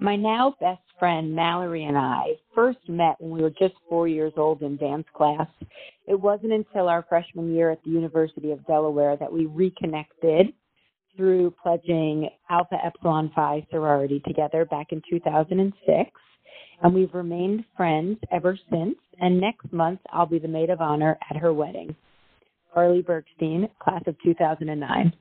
My now best friend Mallory and I first met when we were just four years old in dance class. It wasn't until our freshman year at the University of Delaware that we reconnected through pledging Alpha Epsilon Phi sorority together back in 2006. And we've remained friends ever since. And next month, I'll be the maid of honor at her wedding. Carly Bergstein, class of 2009.